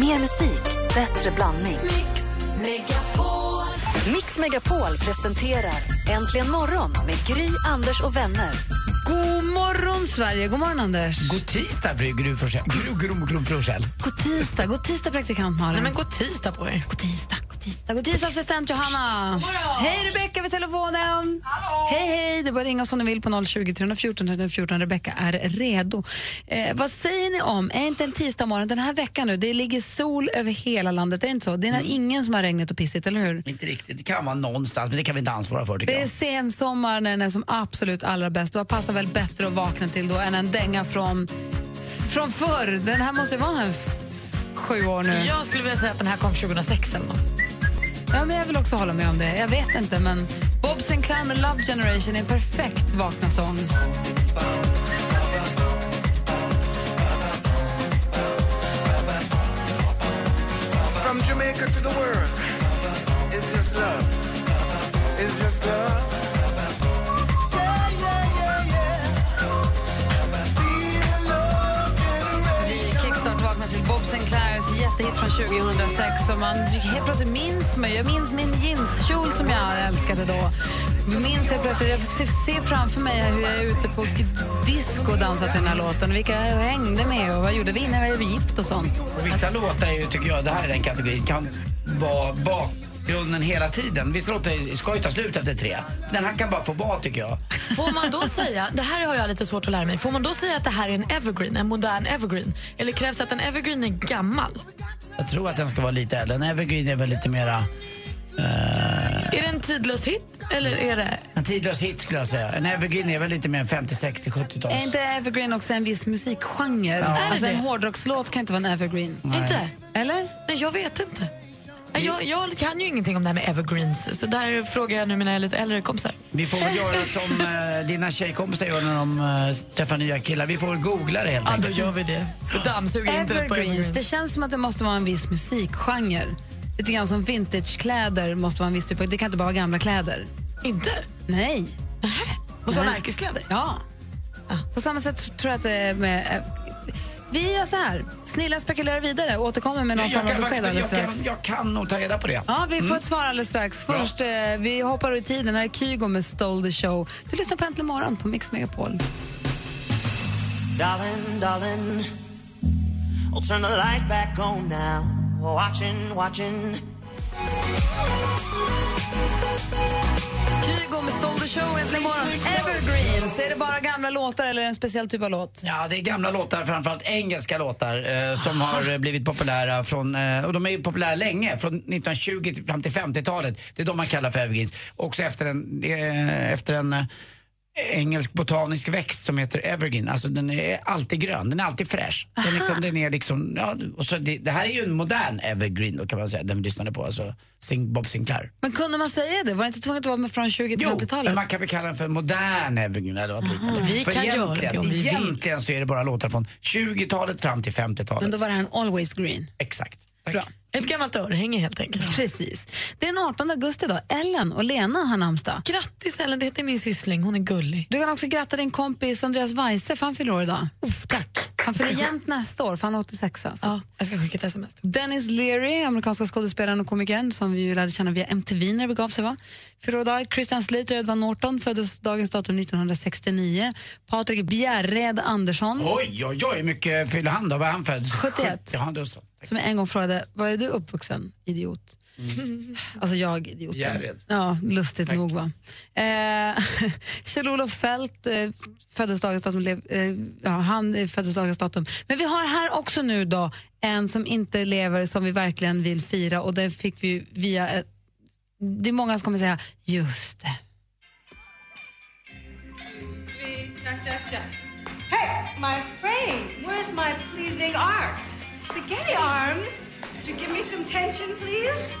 Mer musik, bättre blandning. Mix Megapol. Mix Megapol presenterar Äntligen morgon med Gry, Anders och vänner. God morgon, Sverige! God morgon, Anders. God tisdag, Gry Forssell. God tisdag, god tisdag praktikant Malin. Nej, men god tisdag på er. God tisdag, tisdag, god tisdag assistent Johanna. Hej Rebecka vid telefonen. Hej, hej. Det är bara att ringa oss om ni vill på 020 314 314. Rebecka är redo. Eh, vad säger ni om, är inte en tisdag morgon den här veckan nu, det ligger sol över hela landet, är det inte så? Det är ingen som har regnat och pissigt, eller hur? Inte riktigt. Det kan vara någonstans, men det kan vi inte ansvara för tycker Det är sensommar när den är som absolut allra bäst. Vad passar väl bättre att vakna till då än en dänga från, från förr? Den här måste ju vara f- sju år nu. Jag skulle vilja säga att den här kom 2006 eller något. Ja, men jag vill också hålla med om det. Jag vet inte, men Bob Sinclair med Love Generation är en perfekt vakna sång. From Jamaica to the world, it's just love. It's just love. Jättehit från 2006. Och man helt plötsligt minns mig. Jag minns min jeanskjol som jag älskade då. Minns jag, plötsligt, jag ser, ser framför mig hur jag är ute på disco och dansar till den här låten. Vilka jag hängde med och vad gjorde vi innan vi var gift och sånt. Och vissa låtar, är ju, tycker jag, det här är den kategorin, kan vara bakgrunden hela tiden. Vissa låtar ska ju ta slut efter tre. Den här kan bara få vara, tycker jag. Får man då säga, det här har jag lite svårt att lära mig, får man då säga att det här är en evergreen, en modern evergreen? Eller krävs det att en evergreen är gammal? Jag tror att den ska vara lite äldre. En evergreen är väl lite mera... eh, Är det en tidlös hit eller är det... en tidlös hit skulle jag säga. En evergreen är väl lite mer 50, 60, 70-tals. Är inte evergreen också en viss musikgenre? Alltså Är en det? hårdrockslåt kan inte vara en evergreen. Inte? Eller? Nej, jag vet inte. Jag, jag kan ju ingenting om det här med evergreens, så där frågar jag nu mina lite äldre kompisar. Vi får väl göra som eh, dina tjejkompisar gör när de eh, träffar nya killar. Vi får väl googla det helt Ja, då enkelt. gör vi det. Ska dammsuga internet på Evergreens. Det evergreens. känns som att det måste vara en viss musikgenre. Lite grann som vintagekläder måste vara en viss typ av... Det kan inte bara vara gamla kläder. Inte? Nej. Nähä. Måste vara Nej. märkeskläder? Ja. På samma sätt tror jag att det är med... eh, Vi gör så här. Snilla spekulerar vidare och återkommer med någon Jag form av besked alldeles jag, strax. kan, jag kan nog ta reda på det. Ja, vi får ett svar alldeles strax. Först, eh, vi hoppar i tiden. Här är Kygo med Stole the show. Du lyssnar på Äntligen morgon på Mix Megapol. Darling, darling, I'll turn the lights back on now. Watching, watching. Kygo med Stole the show, Äntligen morgon. Evergreens. Är det bara gamla låtar eller en speciell typ av låt? Ja, det är gamla låtar, framförallt engelska låtar eh, som har eh, blivit populära från, eh, och de är ju populära länge, från 1920 till, fram till 50-talet. Det är de man kallar för evergreens. Också efter en, eh, efter en eh, engelsk botanisk växt som heter evergreen. Alltså den är alltid grön, den är alltid fräsch. Den, liksom, den är liksom, ja, och så det, det här är ju en modern evergreen då kan man säga, den vi lyssnade på, alltså Sing, Bob Sinclair. Men kunde man säga det? Var det inte tvunget att vara med från 20 till Jo, 50-talet? men man kan väl kalla den för modern evergreen eller något liknande. Vi För kan göra det om vi vill. egentligen så är det bara låtar från 20-talet fram till 50-talet. Men då var det här en always green. Exakt. Bra. Ett gammalt örhänge helt enkelt. Precis. Det är den 18 augusti idag. Ellen och Lena har namnsdag. Grattis Ellen, det heter min syssling. Hon är gullig. Du kan också gratta din kompis Andreas Weise för han fyller år idag. Oh, tack. Han fyller jämnt nästa år för han är 86 alltså. Ja, jag ska skicka ett sms. Dennis Leary, amerikanska skådespelaren och komikern som vi lärde känna via MTV när det begav sig. Va? Fyller år idag. Christian Slater och Edvard Norton föddes dagens datum 1969. Patrik Bjärred Andersson, Oj, oj, oj, mycket fyller han då? Var han född? 71. Ja, då så. Som jag en gång frågade, var är du uppvuxen, idiot? Alltså jag, idioten. Ja, lustigt nog va. Eh, Kjell-Olof Fält eh, föddes dagens datum, lev, eh, ja, han eh, föddes dagens datum. Men vi har här också nu då en som inte lever som vi verkligen vill fira och det fick vi via, eh, det är många som kommer säga, just det. Hey, my frame. Where's my pleasing arm? Spaghetti arms. Would you give me some tension, please?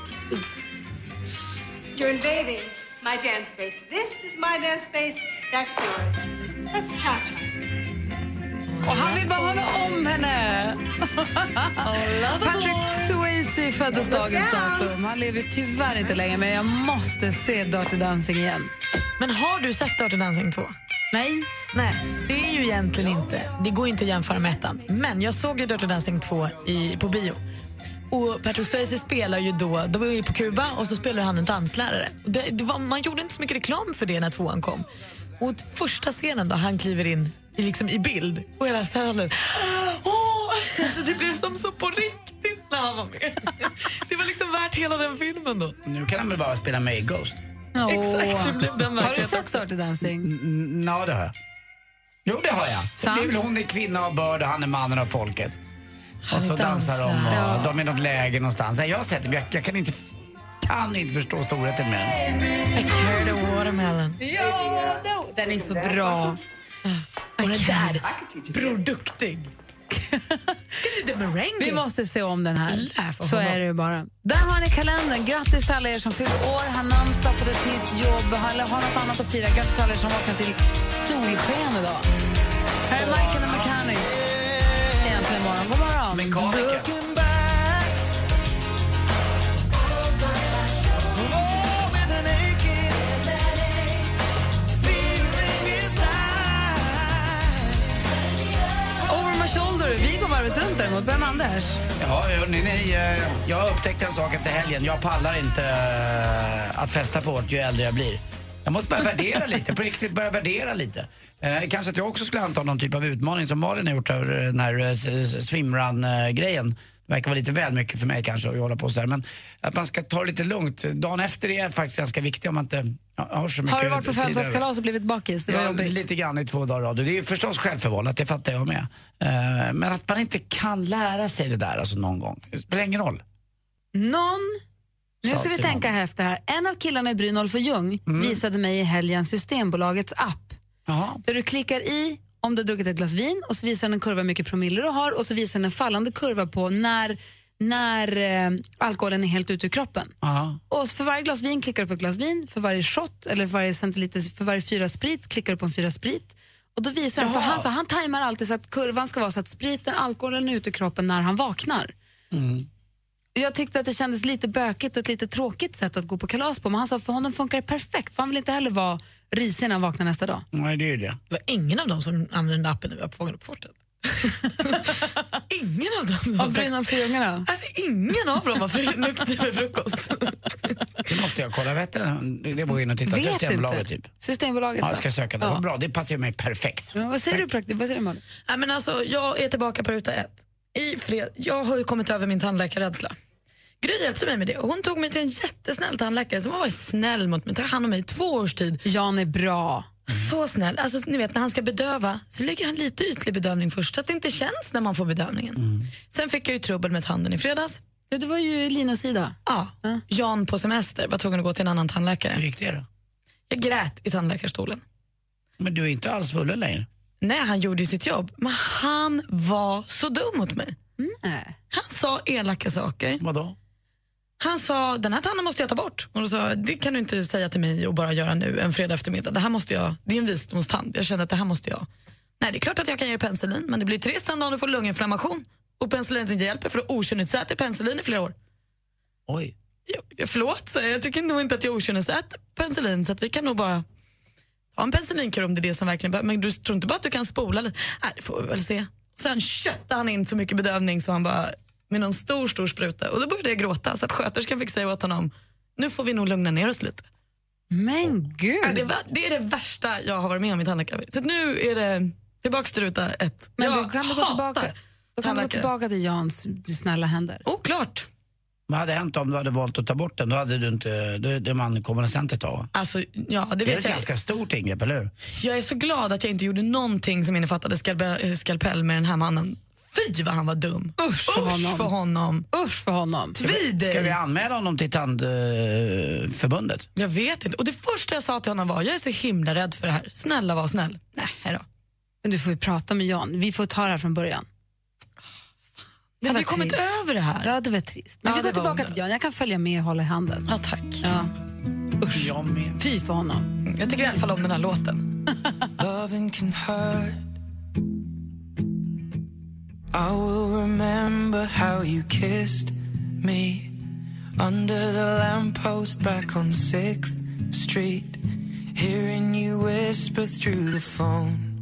You're invading my dance space. This is my dance space. That's yours. That's cha-cha. Och han vill bara hålla om henne. Patrick Swayze föddes dagens datum. Han lever tyvärr inte längre, men jag måste se Dirty Dancing igen. Men har du sett Dirty Dancing 2? Nej. Nej, det är ju egentligen inte. Det går inte att jämföra med ettan. Men jag såg ju Dirty Dancing 2 i, på bio. Och Patrick Swayze spelar ju då, de var ju på Kuba och så spelar han en danslärare. Det, det var, man gjorde inte så mycket reklam för det när tvåan kom. Och första scenen då han kliver in liksom, i bild och hela salen Åh! Alltså, det blev som så på riktigt när han var med. Det var liksom värt hela den filmen då. Nu kan han väl bara spela med i Ghost? Åh. Exakt, det blev den Har du sett Dirty Dancing? Ja, det har jag. Jo, det har jag. Sant. Det är väl hon är kvinna av börd och han är mannen av folket. Och så dansar de dansar. och de är i något läge någonstans. Jag har sett det, men jag, jag kan inte kan inte förstå storheten med den. I carried a watermelon. Ja, den är så bra. Och den där, Bror Duktig. Vi måste se om den här. Så är det ju bara. Där har ni kalendern. Grattis till alla er som fyller år, har namnsdag, fått ett nytt jobb har något annat att fira. Grattis till alla er som vaknar till solsken idag. Börjar med Anders. Ja, hörni, ni, eh, jag har upptäckt en sak efter helgen. Jag pallar inte eh, att festa för hårt ju äldre jag blir. Jag måste börja värdera lite, på riktigt börja värdera lite. Eh, kanske att jag också skulle anta någon typ av utmaning som Malin har gjort av eh, den här eh, swimrun-grejen. Det verkar vara lite väl mycket för mig kanske att hålla på sådär. Men att man ska ta det lite lugnt. Dagen efter är faktiskt ganska viktigt om man inte har så mycket Har du varit på födelsedagskalas och blivit bakis? Det var Ja, jobbigt. lite grann i två dagar rad. Det är förstås självförvållat, det fattar jag med. Eh, Men att man inte kan lära sig det där alltså någon gång. Det spelar ingen roll. Någon... Nu ska vi tänka någon. efter här. En av killarna i Brynolf och Ljung visade mig i helgen Systembolagets app. Jaha. Där du klickar i om du har druckit ett glas vin och så visar den en kurva hur mycket promille du har och så visar den en fallande kurva på när, när eh, alkoholen är helt ute ur kroppen. Ja. Och för varje glas vin klickar du på ett glas vin, för varje shot eller för varje centiliter, för varje fyra sprit klickar du på en fyra sprit. Och då visar den, för han, så han tajmar alltid så att kurvan ska vara så att spriten, alkoholen är ute ur kroppen när han vaknar. Jag tyckte att det kändes lite bökigt och ett lite tråkigt sätt att gå på kalas på, men han sa att för honom funkar det perfekt, för han vill inte heller vara risig när han vaknar nästa dag. Nej, det är ju det. Det var ingen av dem som använde appen när vi var på Fångarna på fortet. ingen av dem som Av och Ljungarna? Alltså ingen av dem var för nykter för frukost. Det måste jag kolla. Vad heter den? Det gå in och titta. Vet Systembolaget inte. typ. Systembolaget Ja, jag ska söka det. Ja. Bra, det passar mig perfekt. Ja, vad säger du praktiskt? Vad säger du Malin? Nej, men alltså, jag är tillbaka på ruta ett. I fred, jag har ju kommit över min tandläkarrädsla. Gry hjälpte mig med det och hon tog mig till en jättesnäll tandläkare som har varit snäll mot mig, tagit hand om mig i två års tid. Jan är bra. Så snäll. Alltså, ni vet, när han ska bedöva så lägger han lite ytlig bedövning först så att det inte känns när man får bedövningen. Sen fick jag ju trubbel med tanden i fredags. Ja, det var ju Linos sida. Ja, Jan på semester var tvungen att gå till en annan Hur tandläkare. gick det då? Jag grät i tandläkarstolen. Men du är inte alls full längre. Nej, han gjorde ju sitt jobb, men han var så dum mot mig. Nej. Han sa elaka saker. Vadå? Han sa, den här tanden måste jag ta bort. Och då sa det kan du inte säga till mig och bara göra nu en fredag eftermiddag. Det här måste jag, det är en visdomstand. Jag kände att det här måste jag. Nej, det är klart att jag kan ge dig penicillin, men det blir trist en dag du får lunginflammation och penicillin inte hjälper för du har okynnesätit penicillin i flera år. Oj. Jag, förlåt, jag tycker nog inte att jag okynnesäter penicillin så att vi kan nog bara ta en penicillinkur om det är det som verkligen behövs. Men du tror inte bara att du kan spola lite? Nej, det får vi väl se. Sen köttade han in så mycket bedövning så han bara med någon stor, stor spruta och då började jag gråta så att sköterskan fick säga åt honom nu får vi nog lugna ner oss lite. Men gud. Ja, det, var, det är det värsta jag har varit med om i tandläkare. Så nu är det tillbaks till ruta ett. Men jag då kan du gå hatar tillbaka, då kan du gå tillbaka till Jans snälla händer. Oh, klart. Vad hade hänt om du hade valt att ta bort den? Då hade du inte, det, det man konvalescenter ta. Alltså, ja, det Det är vet ett jag. ganska stort ingrepp, eller hur? Jag är så glad att jag inte gjorde någonting som innefattade skalpe- skalpell med den här mannen. Fy vad han var dum. Usch för honom. för honom. Usch för honom. Ska vi dig. anmäla honom till Tandförbundet? Jag vet inte. Och det första jag sa till honom var, jag är så himla rädd för det här. Snälla var snäll. Nej, hejdå. Men du får ju prata med Jan. Vi får ta det här från början. Vi har kommit trist. över det här. Ja, det var trist. Men Ja, vi går tillbaka till Jan. Jag kan följa med och hålla i handen. Ja, tack. Ja. Jag med. Fy för honom. Jag tycker i alla fall om den här låten. I will remember how you kissed me under the lamppost back on 6th Street. hearing you whisper through the phone.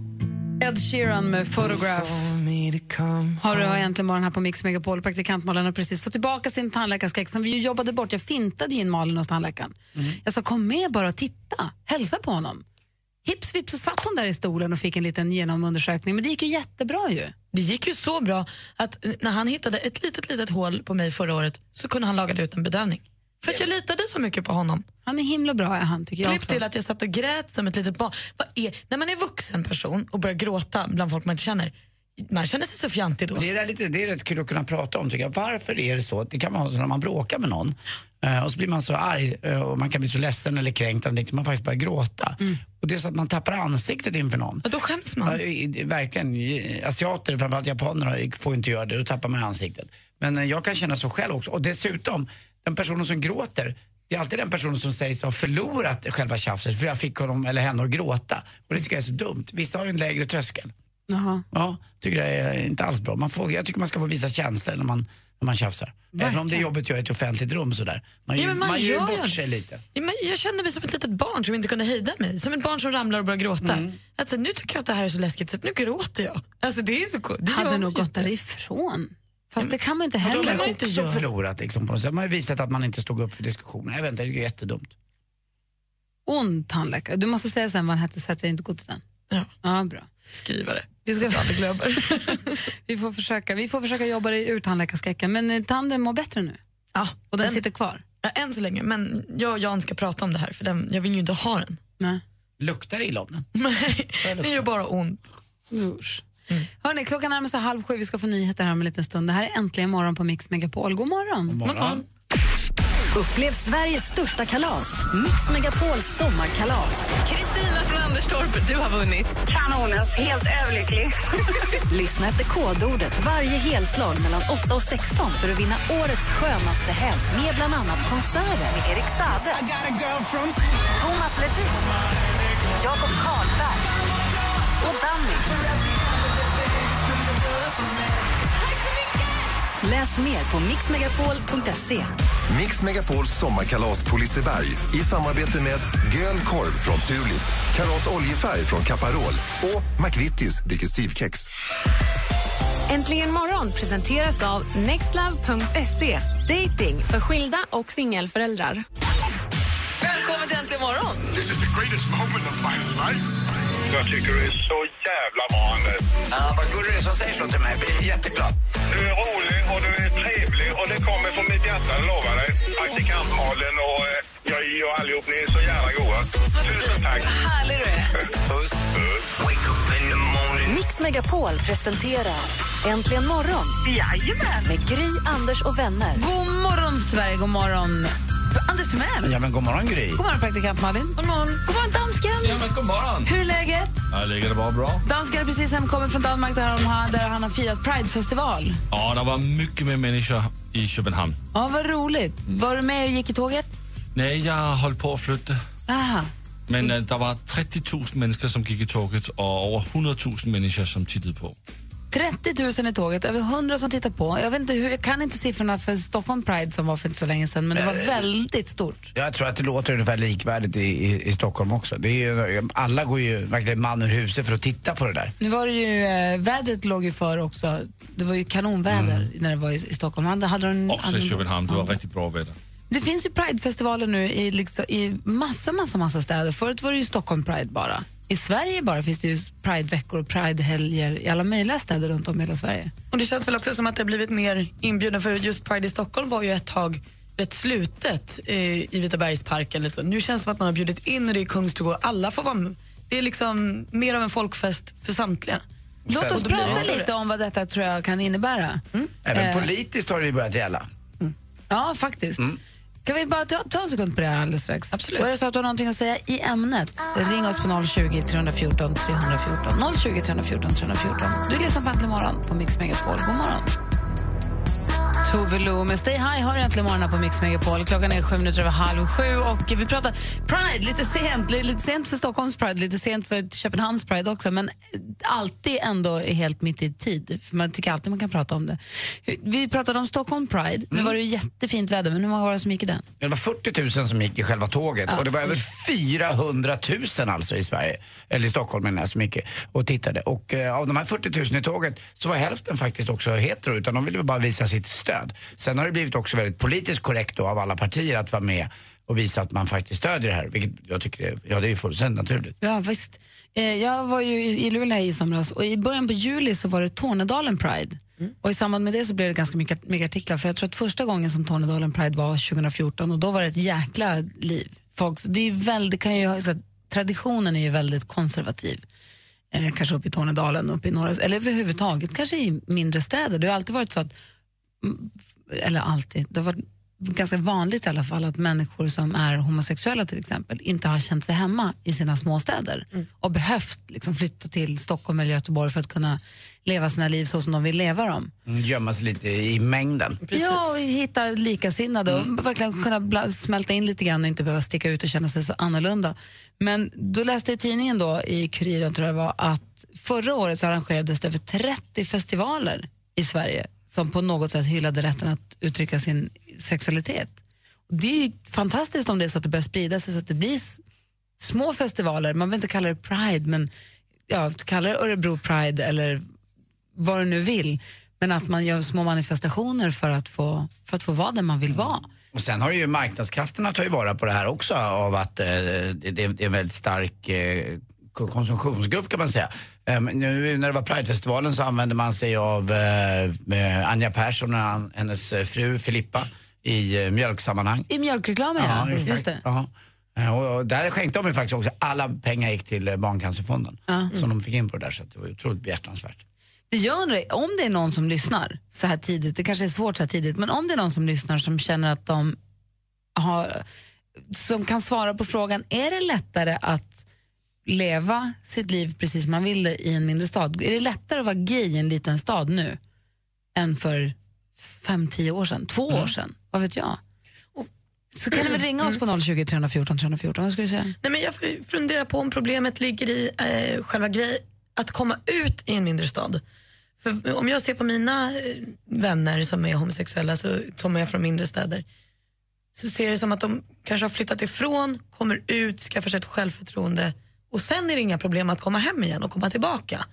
Ed Sheeran med Photograph. For me to come Har du egentligen morgon här på Mix Megapol. Praktikant Malin har precis fått tillbaka sin tandläkarskräck som vi ju jobbade bort. Jag fintade ju in Malin hos tandläkaren. Jag sa kom med bara och titta, hälsa på honom. Hips vips så satt hon där i stolen och fick en liten genomundersökning. Men det gick ju jättebra ju. Det gick ju så bra att när han hittade ett litet, litet hål på mig förra året så kunde han laga ut en bedövning. För att jag litade så mycket på honom. Han är himla bra är han tycker jag Klipp också. till att jag satt och grät som ett litet barn. Är, när man är vuxen person och börjar gråta bland folk man inte känner, man känner sig så fjantig då. Det är, lite, det är rätt kul att kunna prata om tycker jag. Varför är det så? Det kan man ha så när man bråkar med någon eh, och så blir man så arg eh, och man kan bli så ledsen eller kränkt och man faktiskt börjar gråta. Och det är så att man tappar ansiktet inför någon. Och då skäms man. Verkligen. Asiater, framförallt japaner, får inte göra det. Då tappar man ansiktet. Men eh, jag kan känna så själv också. Och dessutom, den personen som gråter, det är alltid den personen som sägs ha förlorat själva tjafset för jag fick honom eller henne att gråta. Och det tycker jag är så dumt. Vissa har ju en lägre tröskel. Jaha. Ja, tycker det är inte alls bra. Man får, jag tycker man ska få visa känslor när man, när man tjafsar. Även om det är jobbigt att göra i ett offentligt rum sådär. Man, Ja, man man gör gör bort ju- sig lite. Ja, men Jag kände mig som ett litet barn som inte kunde hejda mig. Som ett barn som ramlar och börjar gråta. Alltså, nu tycker jag att det här är så läskigt så att nu gråter jag. Alltså, det är så. Det Hade nog gått därifrån. Fast det kan man inte heller. de har man ju inte också göra. förlorat liksom, på något sätt. Man har ju visat att man inte stod upp för diskussioner. Jag vet inte, det är ju jättedumt. Ond tandläkare. Du måste säga sen vad han hette så att jag inte går till den. Ja. Ja, bra. Skrivare. Vi, ska, aldrig glömmer. vi, får försöka, vi får försöka jobba dig ur tandläkarskräcken. Men eh, tanden mår bättre nu Ja, och den den- sitter kvar. Ja, än så länge, men jag och Jan ska prata om det här för den, jag vill ju inte ha den. Nej. Luktar det illa om den? Nej, det gör bara ont. Usch. Hörrni, klockan närmar sig halv sju. Vi ska få nyheter här om en liten stund. Det här är Äntligen morgon på Mix Megapol. God morgon. Morgon. Upplev Sveriges största kalas, Mix Megapols sommarkalas. Kristina från Anderstorp, du har vunnit. Kanonen, helt överlycklig. Lyssna efter kodordet varje helslag mellan 8 och 16 för att vinna årets skönaste helg med bland annat konserter med Erik Saade, Thomas Ledin, Jakob Karlberg och Danny. Läs mer på mixmegapol.se. Mix Megapols sommarkalas på Liseberg i samarbete med Göl korv från Tulip, Karat oljefärg från Caparol och McVittys Digestivkex. Äntligen morgon presenteras av nextlove.se. Dating för skilda och singelföräldrar. Välkommen till Äntligen morgon. This is the greatest moment of my life. Jag tycker du är så jävla bra, Anders. Ja, vad gullig du är som säger så till mig. Jag blir jätteglad. Du är rolig och du är trevlig och det kommer från mitt hjärta, jag lovar dig. Praktikant Malin och eh, jag, jag allihop, ni är så jävla goa. Tusen tack. Härlig du är. Puss. Wake up in the morning. Mix Megapol presenterar Äntligen morgon Jajamän. med Gry, Anders och vänner. God morgon, Sverige. God morgon, Anders Timell. Ja, men god morgon Gry. God morgon, praktikant Malin. God morgon, god morgon dansken. Ja, men god morgon. Hur är läget? Ja, det bara bra? Dansken är precis hemkommen från Danmark där han, där han har firat Pride-festival. Ja, det var mycket med människor i Köpenhamn. Ja, vad roligt. Var du med och gick i tåget? Nej, jag höll på att flytta. Aha. Men äh, det var 30 000 människor som gick i tåget och över 100 000 människor som tittade på. 30 000 i tåget, över 100 som tittar på. Jag, vet inte hur, jag kan inte siffrorna för Stockholm Pride som var för inte så länge sedan, men det var väldigt stort. Jag tror att det låter ungefär likvärdigt i, i, i Stockholm också. Det är ju, alla går ju verkligen man ur huset för att titta på det där. Nu var det ju, eh, vädret låg ju för också. Det var ju kanonväder Mm. när det var i, i Stockholm. Hade, hade de, Också hade i Köpenhamn, det var Ja. riktigt bra väder. Det finns ju Pridefestivaler nu i, liksom, i massa, massa, massa städer. Förut var det ju Stockholm Pride bara. I Sverige bara finns det ju Prideveckor och Pridehelger i alla möjliga städer runt om i hela Sverige. Och det känns väl också som att det har blivit mer inbjudna för just Pride i Stockholm var ju ett tag rätt slutet eh, i Vitabergsparken. Lite så. Nu känns det som att man har bjudit in och det är Kungsträdgård. Alla får vara med. Det är liksom mer av en folkfest för samtliga. Låt oss prata lite om vad detta tror jag kan innebära. Även Eh, politiskt har det ju börjat gälla. Ja, faktiskt. Kan vi bara ta, ta en sekund på det här alldeles strax? Absolut. Och är det så att du har någonting att säga i ämnet, ring oss på 020 314 314. 020 314 314. Du lyssnar på Äntligen morgon på Mix Megapol. God morgon. Tove Lo med Stay High har äntligen morgonen på Mix Megapol. Klockan är sju minuter över halv sju och vi pratar Pride lite sent. li- Lite sent för Stockholms Pride, lite sent för Köpenhamns Pride också men alltid ändå helt mitt i tid. För man tycker alltid man kan prata om det. Vi pratade om Stockholm Pride. Nu var det jättefint väder, men hur många var det som gick i den? Det var 40 000 som gick i själva tåget och det var över 400 000 alltså i Sverige, eller i Stockholm menar jag, som gick och tittade. Och eh, av de här 40 000 i tåget så var hälften faktiskt också hetero utan de ville bara visa sitt stöd. Sen har det blivit också väldigt politiskt korrekt då av alla partier att vara med och visa att man faktiskt stödjer det här, vilket jag tycker är, ja, det är fullständigt naturligt. Ja, visst. Eh, Jag var ju i Luleå i somras och i början på juli så var det Tornedalen Pride. Och I samband med det så blev det ganska mycket, mycket artiklar för jag tror att första gången som Tornedalen Pride var 2014 och då var det ett jäkla liv. Folk, det är väldigt, det kan ju, så att traditionen är ju väldigt konservativ. Eh, kanske uppe i Tornedalen, uppe i norra, eller överhuvudtaget kanske i mindre städer. Det har alltid varit så att, mm, eller alltid, det har varit ganska vanligt i alla fall att människor som är homosexuella till exempel inte har känt sig hemma i sina småstäder och behövt liksom, flytta till Stockholm eller Göteborg för att kunna leva sina liv så som de vill leva dem. Mm, Gömma sig lite i mängden. Ja, och hitta likasinnade och verkligen kunna smälta in lite grann och inte behöva sticka ut och känna sig så annorlunda. Men då läste jag i tidningen då, i Kuriren tror jag det var, att förra året så arrangerades det över 30 festivaler i Sverige som på något sätt hyllade rätten att uttrycka sin sexualitet. Det är ju fantastiskt om det är så att det börjar sprida sig så att det blir små festivaler, man behöver inte kalla det Pride, men ja, kalla det Örebro Pride eller vad du nu vill. Men att man gör små manifestationer för att få, för att få vara den man vill vara. Och sen har ju marknadskrafterna tagit vara på det här också av att eh, det, det är en väldigt stark eh, konsumtionsgrupp kan man säga. Eh, men nu när det var Pridefestivalen så använde man sig av eh, Anja Persson och hennes eh, fru Filippa i eh, mjölksammanhang. I mjölkreklamen, ja. exakt. Just det. Ja. Eh, Och, där skänkte de ju faktiskt också, alla pengar gick till Barncancerfonden. Ja. Som de fick in på det där så det var otroligt behjärtansvärt. Det jag undrar, om det är någon som lyssnar så här tidigt, det kanske är svårt så här tidigt, men om det är någon som lyssnar som känner att de har, som kan svara på frågan, är det lättare att leva sitt liv precis som man vill det i en mindre stad? Är det lättare att vara gay i en liten stad nu än för fem, tio år sedan, två år sedan? Vad vet jag? Så kan ni väl ringa oss på 020 314 314, vad ska vi säga? Nej, men jag funderar på om problemet ligger i eh, själva grej att komma ut i en mindre stad. För om jag ser på mina eh, vänner som är homosexuella, så, som är från mindre städer, så ser det som att de kanske har flyttat ifrån, kommer ut, skaffar sig ett självförtroende och sen är det inga problem att komma hem igen och komma tillbaka.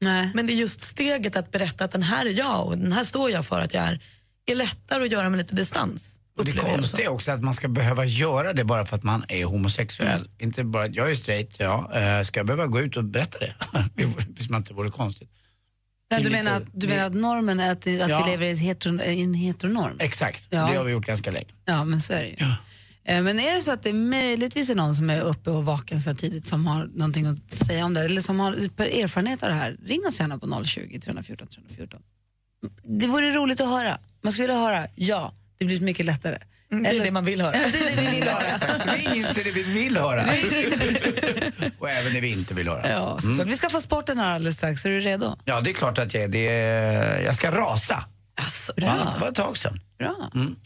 Nej. Men det är just steget att berätta att den här är jag och den här står jag för att jag är, är lättare att göra med lite distans. Och det konstiga är också att man ska behöva göra det bara för att man är homosexuell. Inte bara att jag är straight, ja. eh, Ska jag behöva gå ut och berätta det? Det som inte vore konstigt. Nej, du menar, att, du menar att normen är att, att Ja. vi lever i, hetero, i en heteronorm? Exakt, Ja. det har vi gjort ganska länge. Ja, men så är det ju. Eh, Men är det så att det möjligtvis är någon som är uppe och vaken så tidigt som har någonting att säga om det eller som har erfarenhet av det här, ring oss gärna på 020 314 314. Det vore roligt att höra. Man skulle vilja höra, ja, det blir mycket lättare. Mm, det är det man vill höra. det är det vi vill höra. Ring inte det vi vill höra. och även det vi inte vill höra. Ja, såklart. Vi ska få sporten här alldeles strax. Är du redo? Ja, det är klart att jag är det. är- Jag ska rasa. Alltså, Ja, det var ett tag sedan. Bra. Mm.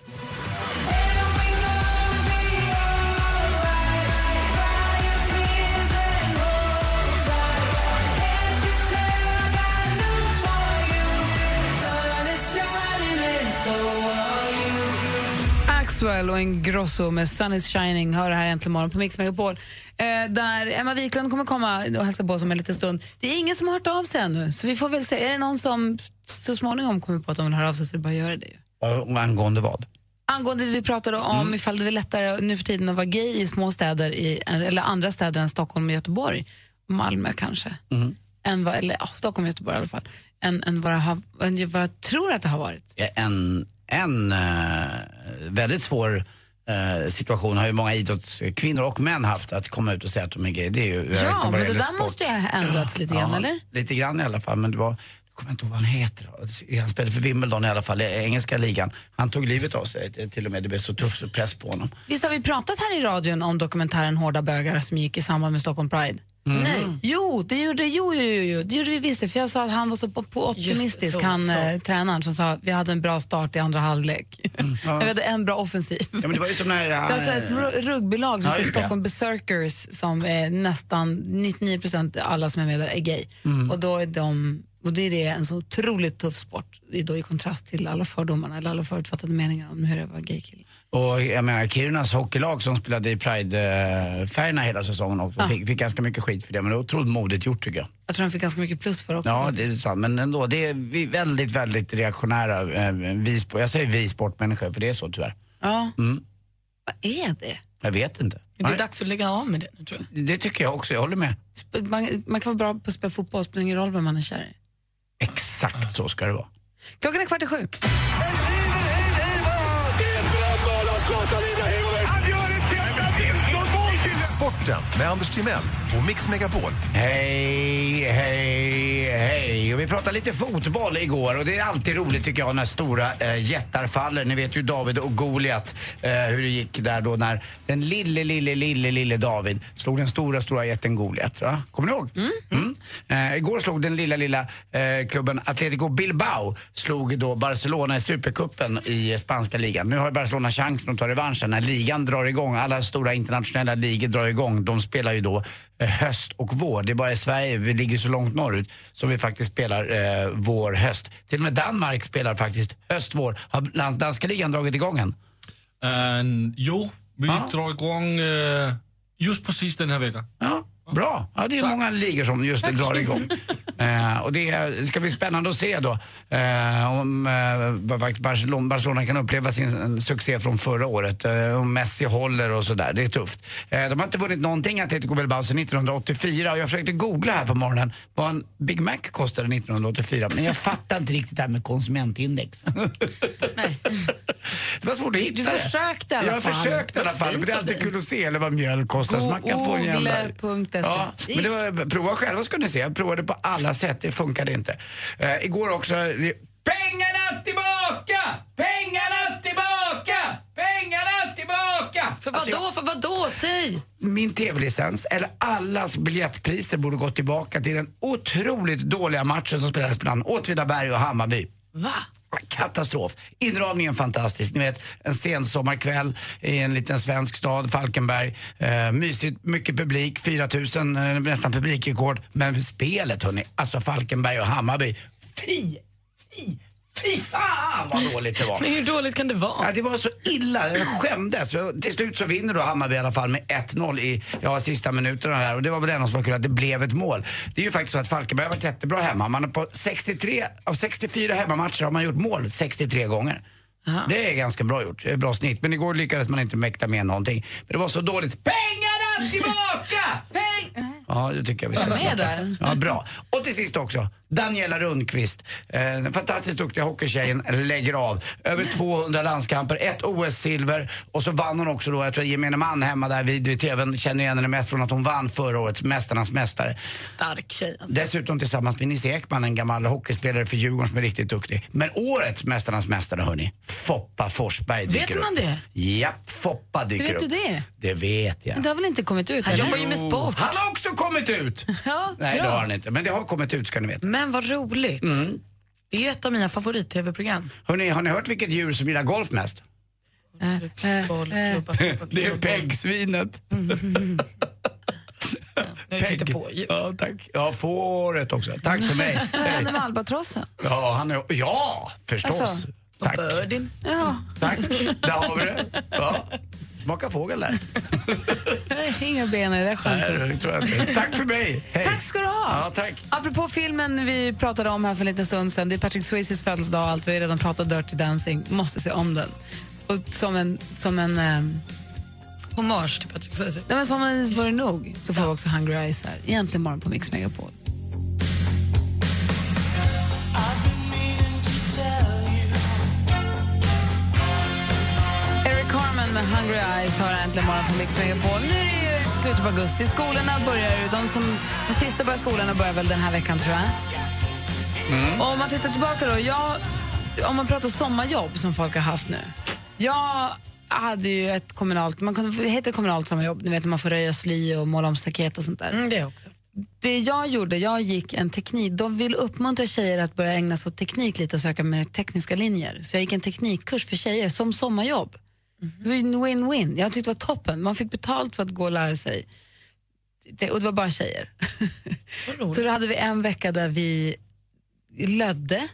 Axwell och Ingrosso med Sun is shining hör det här äntligen morgon på Mix Megapol. Eh, där Emma Wiklund kommer komma och hälsa på oss om en liten stund. Det är ingen som har hört av sig ännu, så vi får väl se. Är det någon som så småningom kommer på att de vill höra av sig så det bara göra det. Ju. Och angående vad? Angående vi pratade om Mm. ifall det är lättare nu för tiden att vara gay i små städer, i, eller andra städer än Stockholm och Göteborg, Malmö kanske, Mm. än vad, eller ja, Stockholm och Göteborg i alla fall, än, än, vad, det har, än vad jag tror att det har varit. Ja, En, en eh, väldigt svår eh, situation har ju många idrottskvinnor och män haft att komma ut och säga att de är gay. Det är ju, Ja, men det där sport. måste ju ha ändrats lite grann, Ja, eller? Lite grann i alla fall, men det var, jag kommer inte ihåg vad han heter. Han spelade för Wimbledon i alla fall, i engelska ligan. Han tog livet av sig till- till och med, det blev så tuff press på honom. Visst har vi pratat här i radion om dokumentären Hårda bögar som gick i samband med Stockholm Pride? Nej. Jo, det gjorde, jo, jo, jo, det gjorde vi visst. För jag sa att han var så på, på optimistisk, så, han så. Eh, tränaren som sa vi hade en bra start i andra halvlek. vi hade en bra offensiv. Ja, men det var ju som när... Det är alltså ett ru- rugbylag som Ja, heter. Stockholm Berserkers som är nästan 99 procent alla som är med där är gay. Mm. Och då är de och det är det en så otroligt tuff sport då i kontrast till alla fördomarna eller alla förutfattade meningar om hur det var gaykille. Och jag menar Kirunas hockeylag som spelade i Pride-färgerna hela säsongen också Ja. fick, fick ganska mycket skit för det. Men det var otroligt modigt gjort tycker jag. Jag tror de fick ganska mycket plus för också. Ja, det är sant. Men ändå, det är vi är väldigt, väldigt reaktionära. Eh, vi, jag säger vi sportmänniskor, för det är så tyvärr. Ja. Mm. Vad är det? Jag vet inte. Det är Nej, dags att lägga av med det nu tror jag. det tycker jag också, jag håller med. Man, man kan vara bra på att spela fotboll, det spelar ingen roll vem man är kär i. Exakt så ska det vara. Klockan är kvart i sju. Sporten med Anders Timell och Mix Megapol. Hej, hej, hej. Och vi pratade lite fotboll igår och det är alltid roligt tycker jag när stora eh, jättar faller. Ni vet ju David och Goliat, eh, hur det gick där då när den lille, lille, lille, lille David slog den stora, stora jätten Goliat. Va? Kommer ni ihåg? Mm. Eh, igår slog den lilla, lilla eh, klubben Atletico Bilbao slog då Barcelona i Supercupen i spanska ligan. Nu har Barcelona chansen att ta revanschen när ligan drar igång. Alla stora internationella ligor drar igång. De spelar ju då höst och vår. Det är bara i Sverige, vi ligger så långt norrut, som vi faktiskt spelar eh, vår, höst. Till och med Danmark spelar faktiskt höst, vår. Har danska ligan dragit igång än? Uh, jo, vi drar igång uh, just precis den här veckan. Ja, bra. Ja, det är många ligor som just drar igång. Eh, och det ska bli spännande att se då eh, om eh, Barcelona, Barcelona kan uppleva sin eh, succé från förra året. Eh, om Messi håller och sådär. Det är tufft. Eh, de har inte vunnit någonting Atletico Bilbao sedan 1984 och jag försökte googla här på morgonen vad en Big Mac kostade 1984 men jag fattar inte riktigt det här med konsumentindex. det var svårt att hitta Du försökte i alla jag fall. försökte i alla fall, för det är alltid kul att se eller vad mjöl kostar. Så man kan få en jävla... Google.se. Ja, men det var, prova själva ska ni se. Jag provade på alla sätt, det funkade inte. Eh, igår också, pengarna tillbaka! Pengarna tillbaka! Pengarna tillbaka! För Alltså, vadå, för vadå? Säg! min tv-licens, eller allas biljettpriser borde gå tillbaka till den otroligt dåliga matchen som spelades mellan Åtvidaberg och Hammarby. Va? Katastrof. Inramningen fantastisk. Ni vet, en sensommarkväll i en liten svensk stad, Falkenberg. Eh, mysigt, mycket publik, 4000, eh, nästan publikrekord. Men spelet hörni, alltså Falkenberg och Hammarby. Fy, fy, fy fan vad dåligt det var. Men hur dåligt kan det vara? Ja, det var så illa, jag skämdes. Till slut så vinner då Hammarby i alla fall med 1-0 i ja, sista minuterna här. Och det var väl det enda som var kul, att det blev ett mål. Det är ju faktiskt så att Falkenberg har varit jättebra hemma. Man har på 63, av 64 hemmamatcher har man gjort mål 63 gånger. Det är ganska bra gjort, det är bra snitt. Men igår lyckades man inte mäkta med någonting. Men det var så dåligt. Pengarna tillbaka! Ja, det tycker jag vi ska med snacka. där. Ja, bra. Och till sist också, Daniela Rundqvist. Eh, den fantastiskt duktiga hockeytjejen lägger av. Över 200 landskamper, ett OS-silver och så vann hon också då, jag tror gemene man hemma där vid, vid TVn känner igen henne mest från att hon vann förra årets Mästarnas Mästare. Stark tjej. Alltså. Dessutom tillsammans med Nisse Ekman, en gammal hockeyspelare för Djurgården som är riktigt duktig. Men årets Mästarnas Mästare hörni, Foppa Forsberg dyker Vet man upp. det? Japp, Foppa dyker Hur vet upp. du det? Det vet jag. Det har väl inte kommit ut? Han eller? jobbar ju med sport. Han har också kommit ut! Ja, Nej, det har han inte. Men det har kommit ut ska ni veta. Men vad roligt. Mm. Det är ett av mina favorit-tv-program. Hörrni, har ni hört vilket djur som gillar golf mest? Eh, eh, Boll, eh. klubba, klubba, Det är peggsvinet. Jag hittar på djur. Ja, tack. Ja, fåret också. Tack för mig. Hände med albatrossen? Ja, han är, ja, förstås. Alltså, tack. Birdin. Ja, Tack. Där har vi det. Ja. Smaka fågel där. inga ben i det där skämtet. Tack för mig. Hej. Tack ska du ha. Ja, tack. Apropå filmen vi pratade om här för en liten stund sedan, det är Patrick Swayzes födelsedag och allt, vi har redan pratat Dirty Dancing, måste se om den. Och som en, som en, um, Hommage till Patrick Swayze. nej, men som en var det nog, så får vi också Hungry Eyes här, egentligen morgon på Mix Megapol. Hungry Eyes har äntligen morgon på Mix Megapol. Nu är det ju slutet på augusti, skolorna börjar ju, de, som, de sista börjar skolorna börjar väl den här veckan tror jag. Och om man tittar tillbaka då, jag, om man pratar sommarjobb som folk har haft nu. Jag hade ju ett kommunalt, man kunde, det heter kommunalt sommarjobb, ni vet när man får röja sly och måla om staket och sånt där. Mm, det också. Det jag gjorde, jag gick en teknik, de vill uppmuntra tjejer att börja ägna sig åt teknik lite och söka mer tekniska linjer. Så jag gick en teknikkurs för tjejer som sommarjobb. Det var en Win-win. Jag tyckte det var toppen. Man fick betalt för att gå och lära sig. Det- Och det var bara tjejer. Så då hade vi en vecka där vi lödde,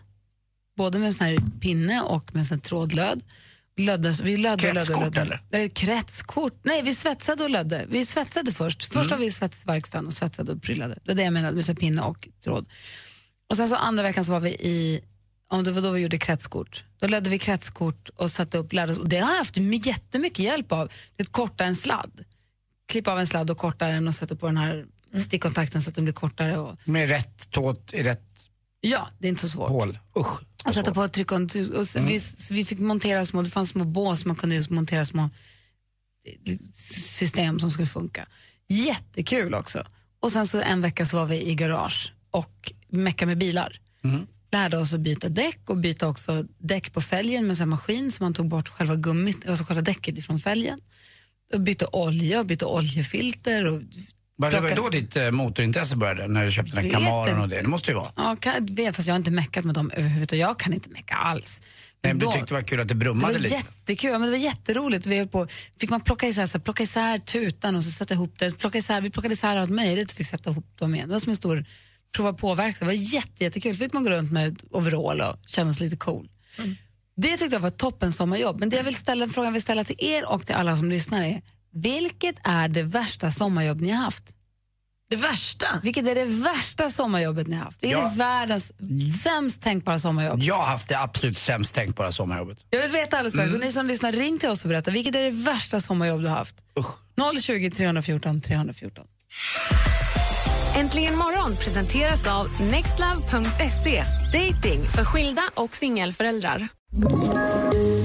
både med en sån här pinne och med en sån här trådlöd. Vi lödde, vi lödde, och lödde, Kretskort, lödde. eller? Kretskort? Nej, vi svetsade och lödde. Vi svetsade först. Först var vi i svetsverkstaden och svetsade och prylade. Det var det jag menade med så pinne och tråd. Och sen så andra veckan så var vi i, om det var då vi gjorde kretskort. Då lödde vi kretskort och satte upp, lärde oss. Och det har jag haft jättemycket hjälp av. Att korta en sladd. Klippa av en sladd och korta den och sätta på den här stickkontakten så att den blir kortare. Och, Med rätt tåt i rätt ja, det är inte så svårt. hål. Usch. Och sätta på tryckon. Och så vi, så vi fick montera små, det fanns små bås, man kunde just montera små eh, system som skulle funka. Jättekul också. Och sen så en vecka så var vi i garage och mecka med bilar. Lärde oss att byta däck och byta också däck på fälgen med en maskin så man tog bort själva gummit, alltså själva däcket ifrån fälgen. Och bytte olja och bytte oljefilter. Och Var det var då ditt eh, motorintresse började? När du köpte den inte. och det? Det måste ju vara. Ja, kan, vet, fast jag har inte meckat med dem överhuvudtaget och jag kan inte mecka alls. Men du då- tyckte det var kul att det det brummade var lite? jättekul, men det var jätteroligt. Vi på, fick man plocka isär, så här, plocka isär tutan och så sätta ihop det. Plocka isär, vi plockade isär allt möjligt och fick sätta ihop dem igen. Det var som en stor prova på-verkstad. Det var jätte, jättekul. fick man gå runt med overall och känna sig lite cool. Det tyckte jag var ett toppen sommarjobb. Men det jag vill ställa, frågan jag vill ställa till er och till alla som lyssnar är, vilket är det värsta sommarjobb ni har haft? Det värsta? Vilket är det värsta sommarjobbet ni har haft? Vilket Ja. är världens sämst tänkbara sommarjobb? Jag har haft det absolut sämst tänkbara sommarjobbet. Jag vill veta alldeles strax. Mm. Ni som lyssnar, ring till oss och berätta. Vilket är det värsta sommarjobb du har haft? 020 314 314. Äntligen morgon presenteras av nextlove.se. Dating för skilda och singelföräldrar.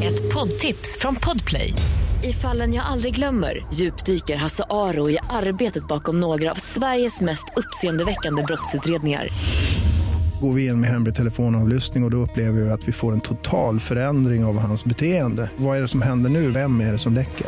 Ett poddtips från Podplay. I fallen jag aldrig glömmer djupdyker Hasse Aro i arbetet bakom några av Sveriges mest uppseendeväckande brottsutredningar. Går vi in med hemlig telefonavlyssning och, och då upplever vi att vi får en total förändring av hans beteende. Vad är det som händer nu? Vem är det som läcker?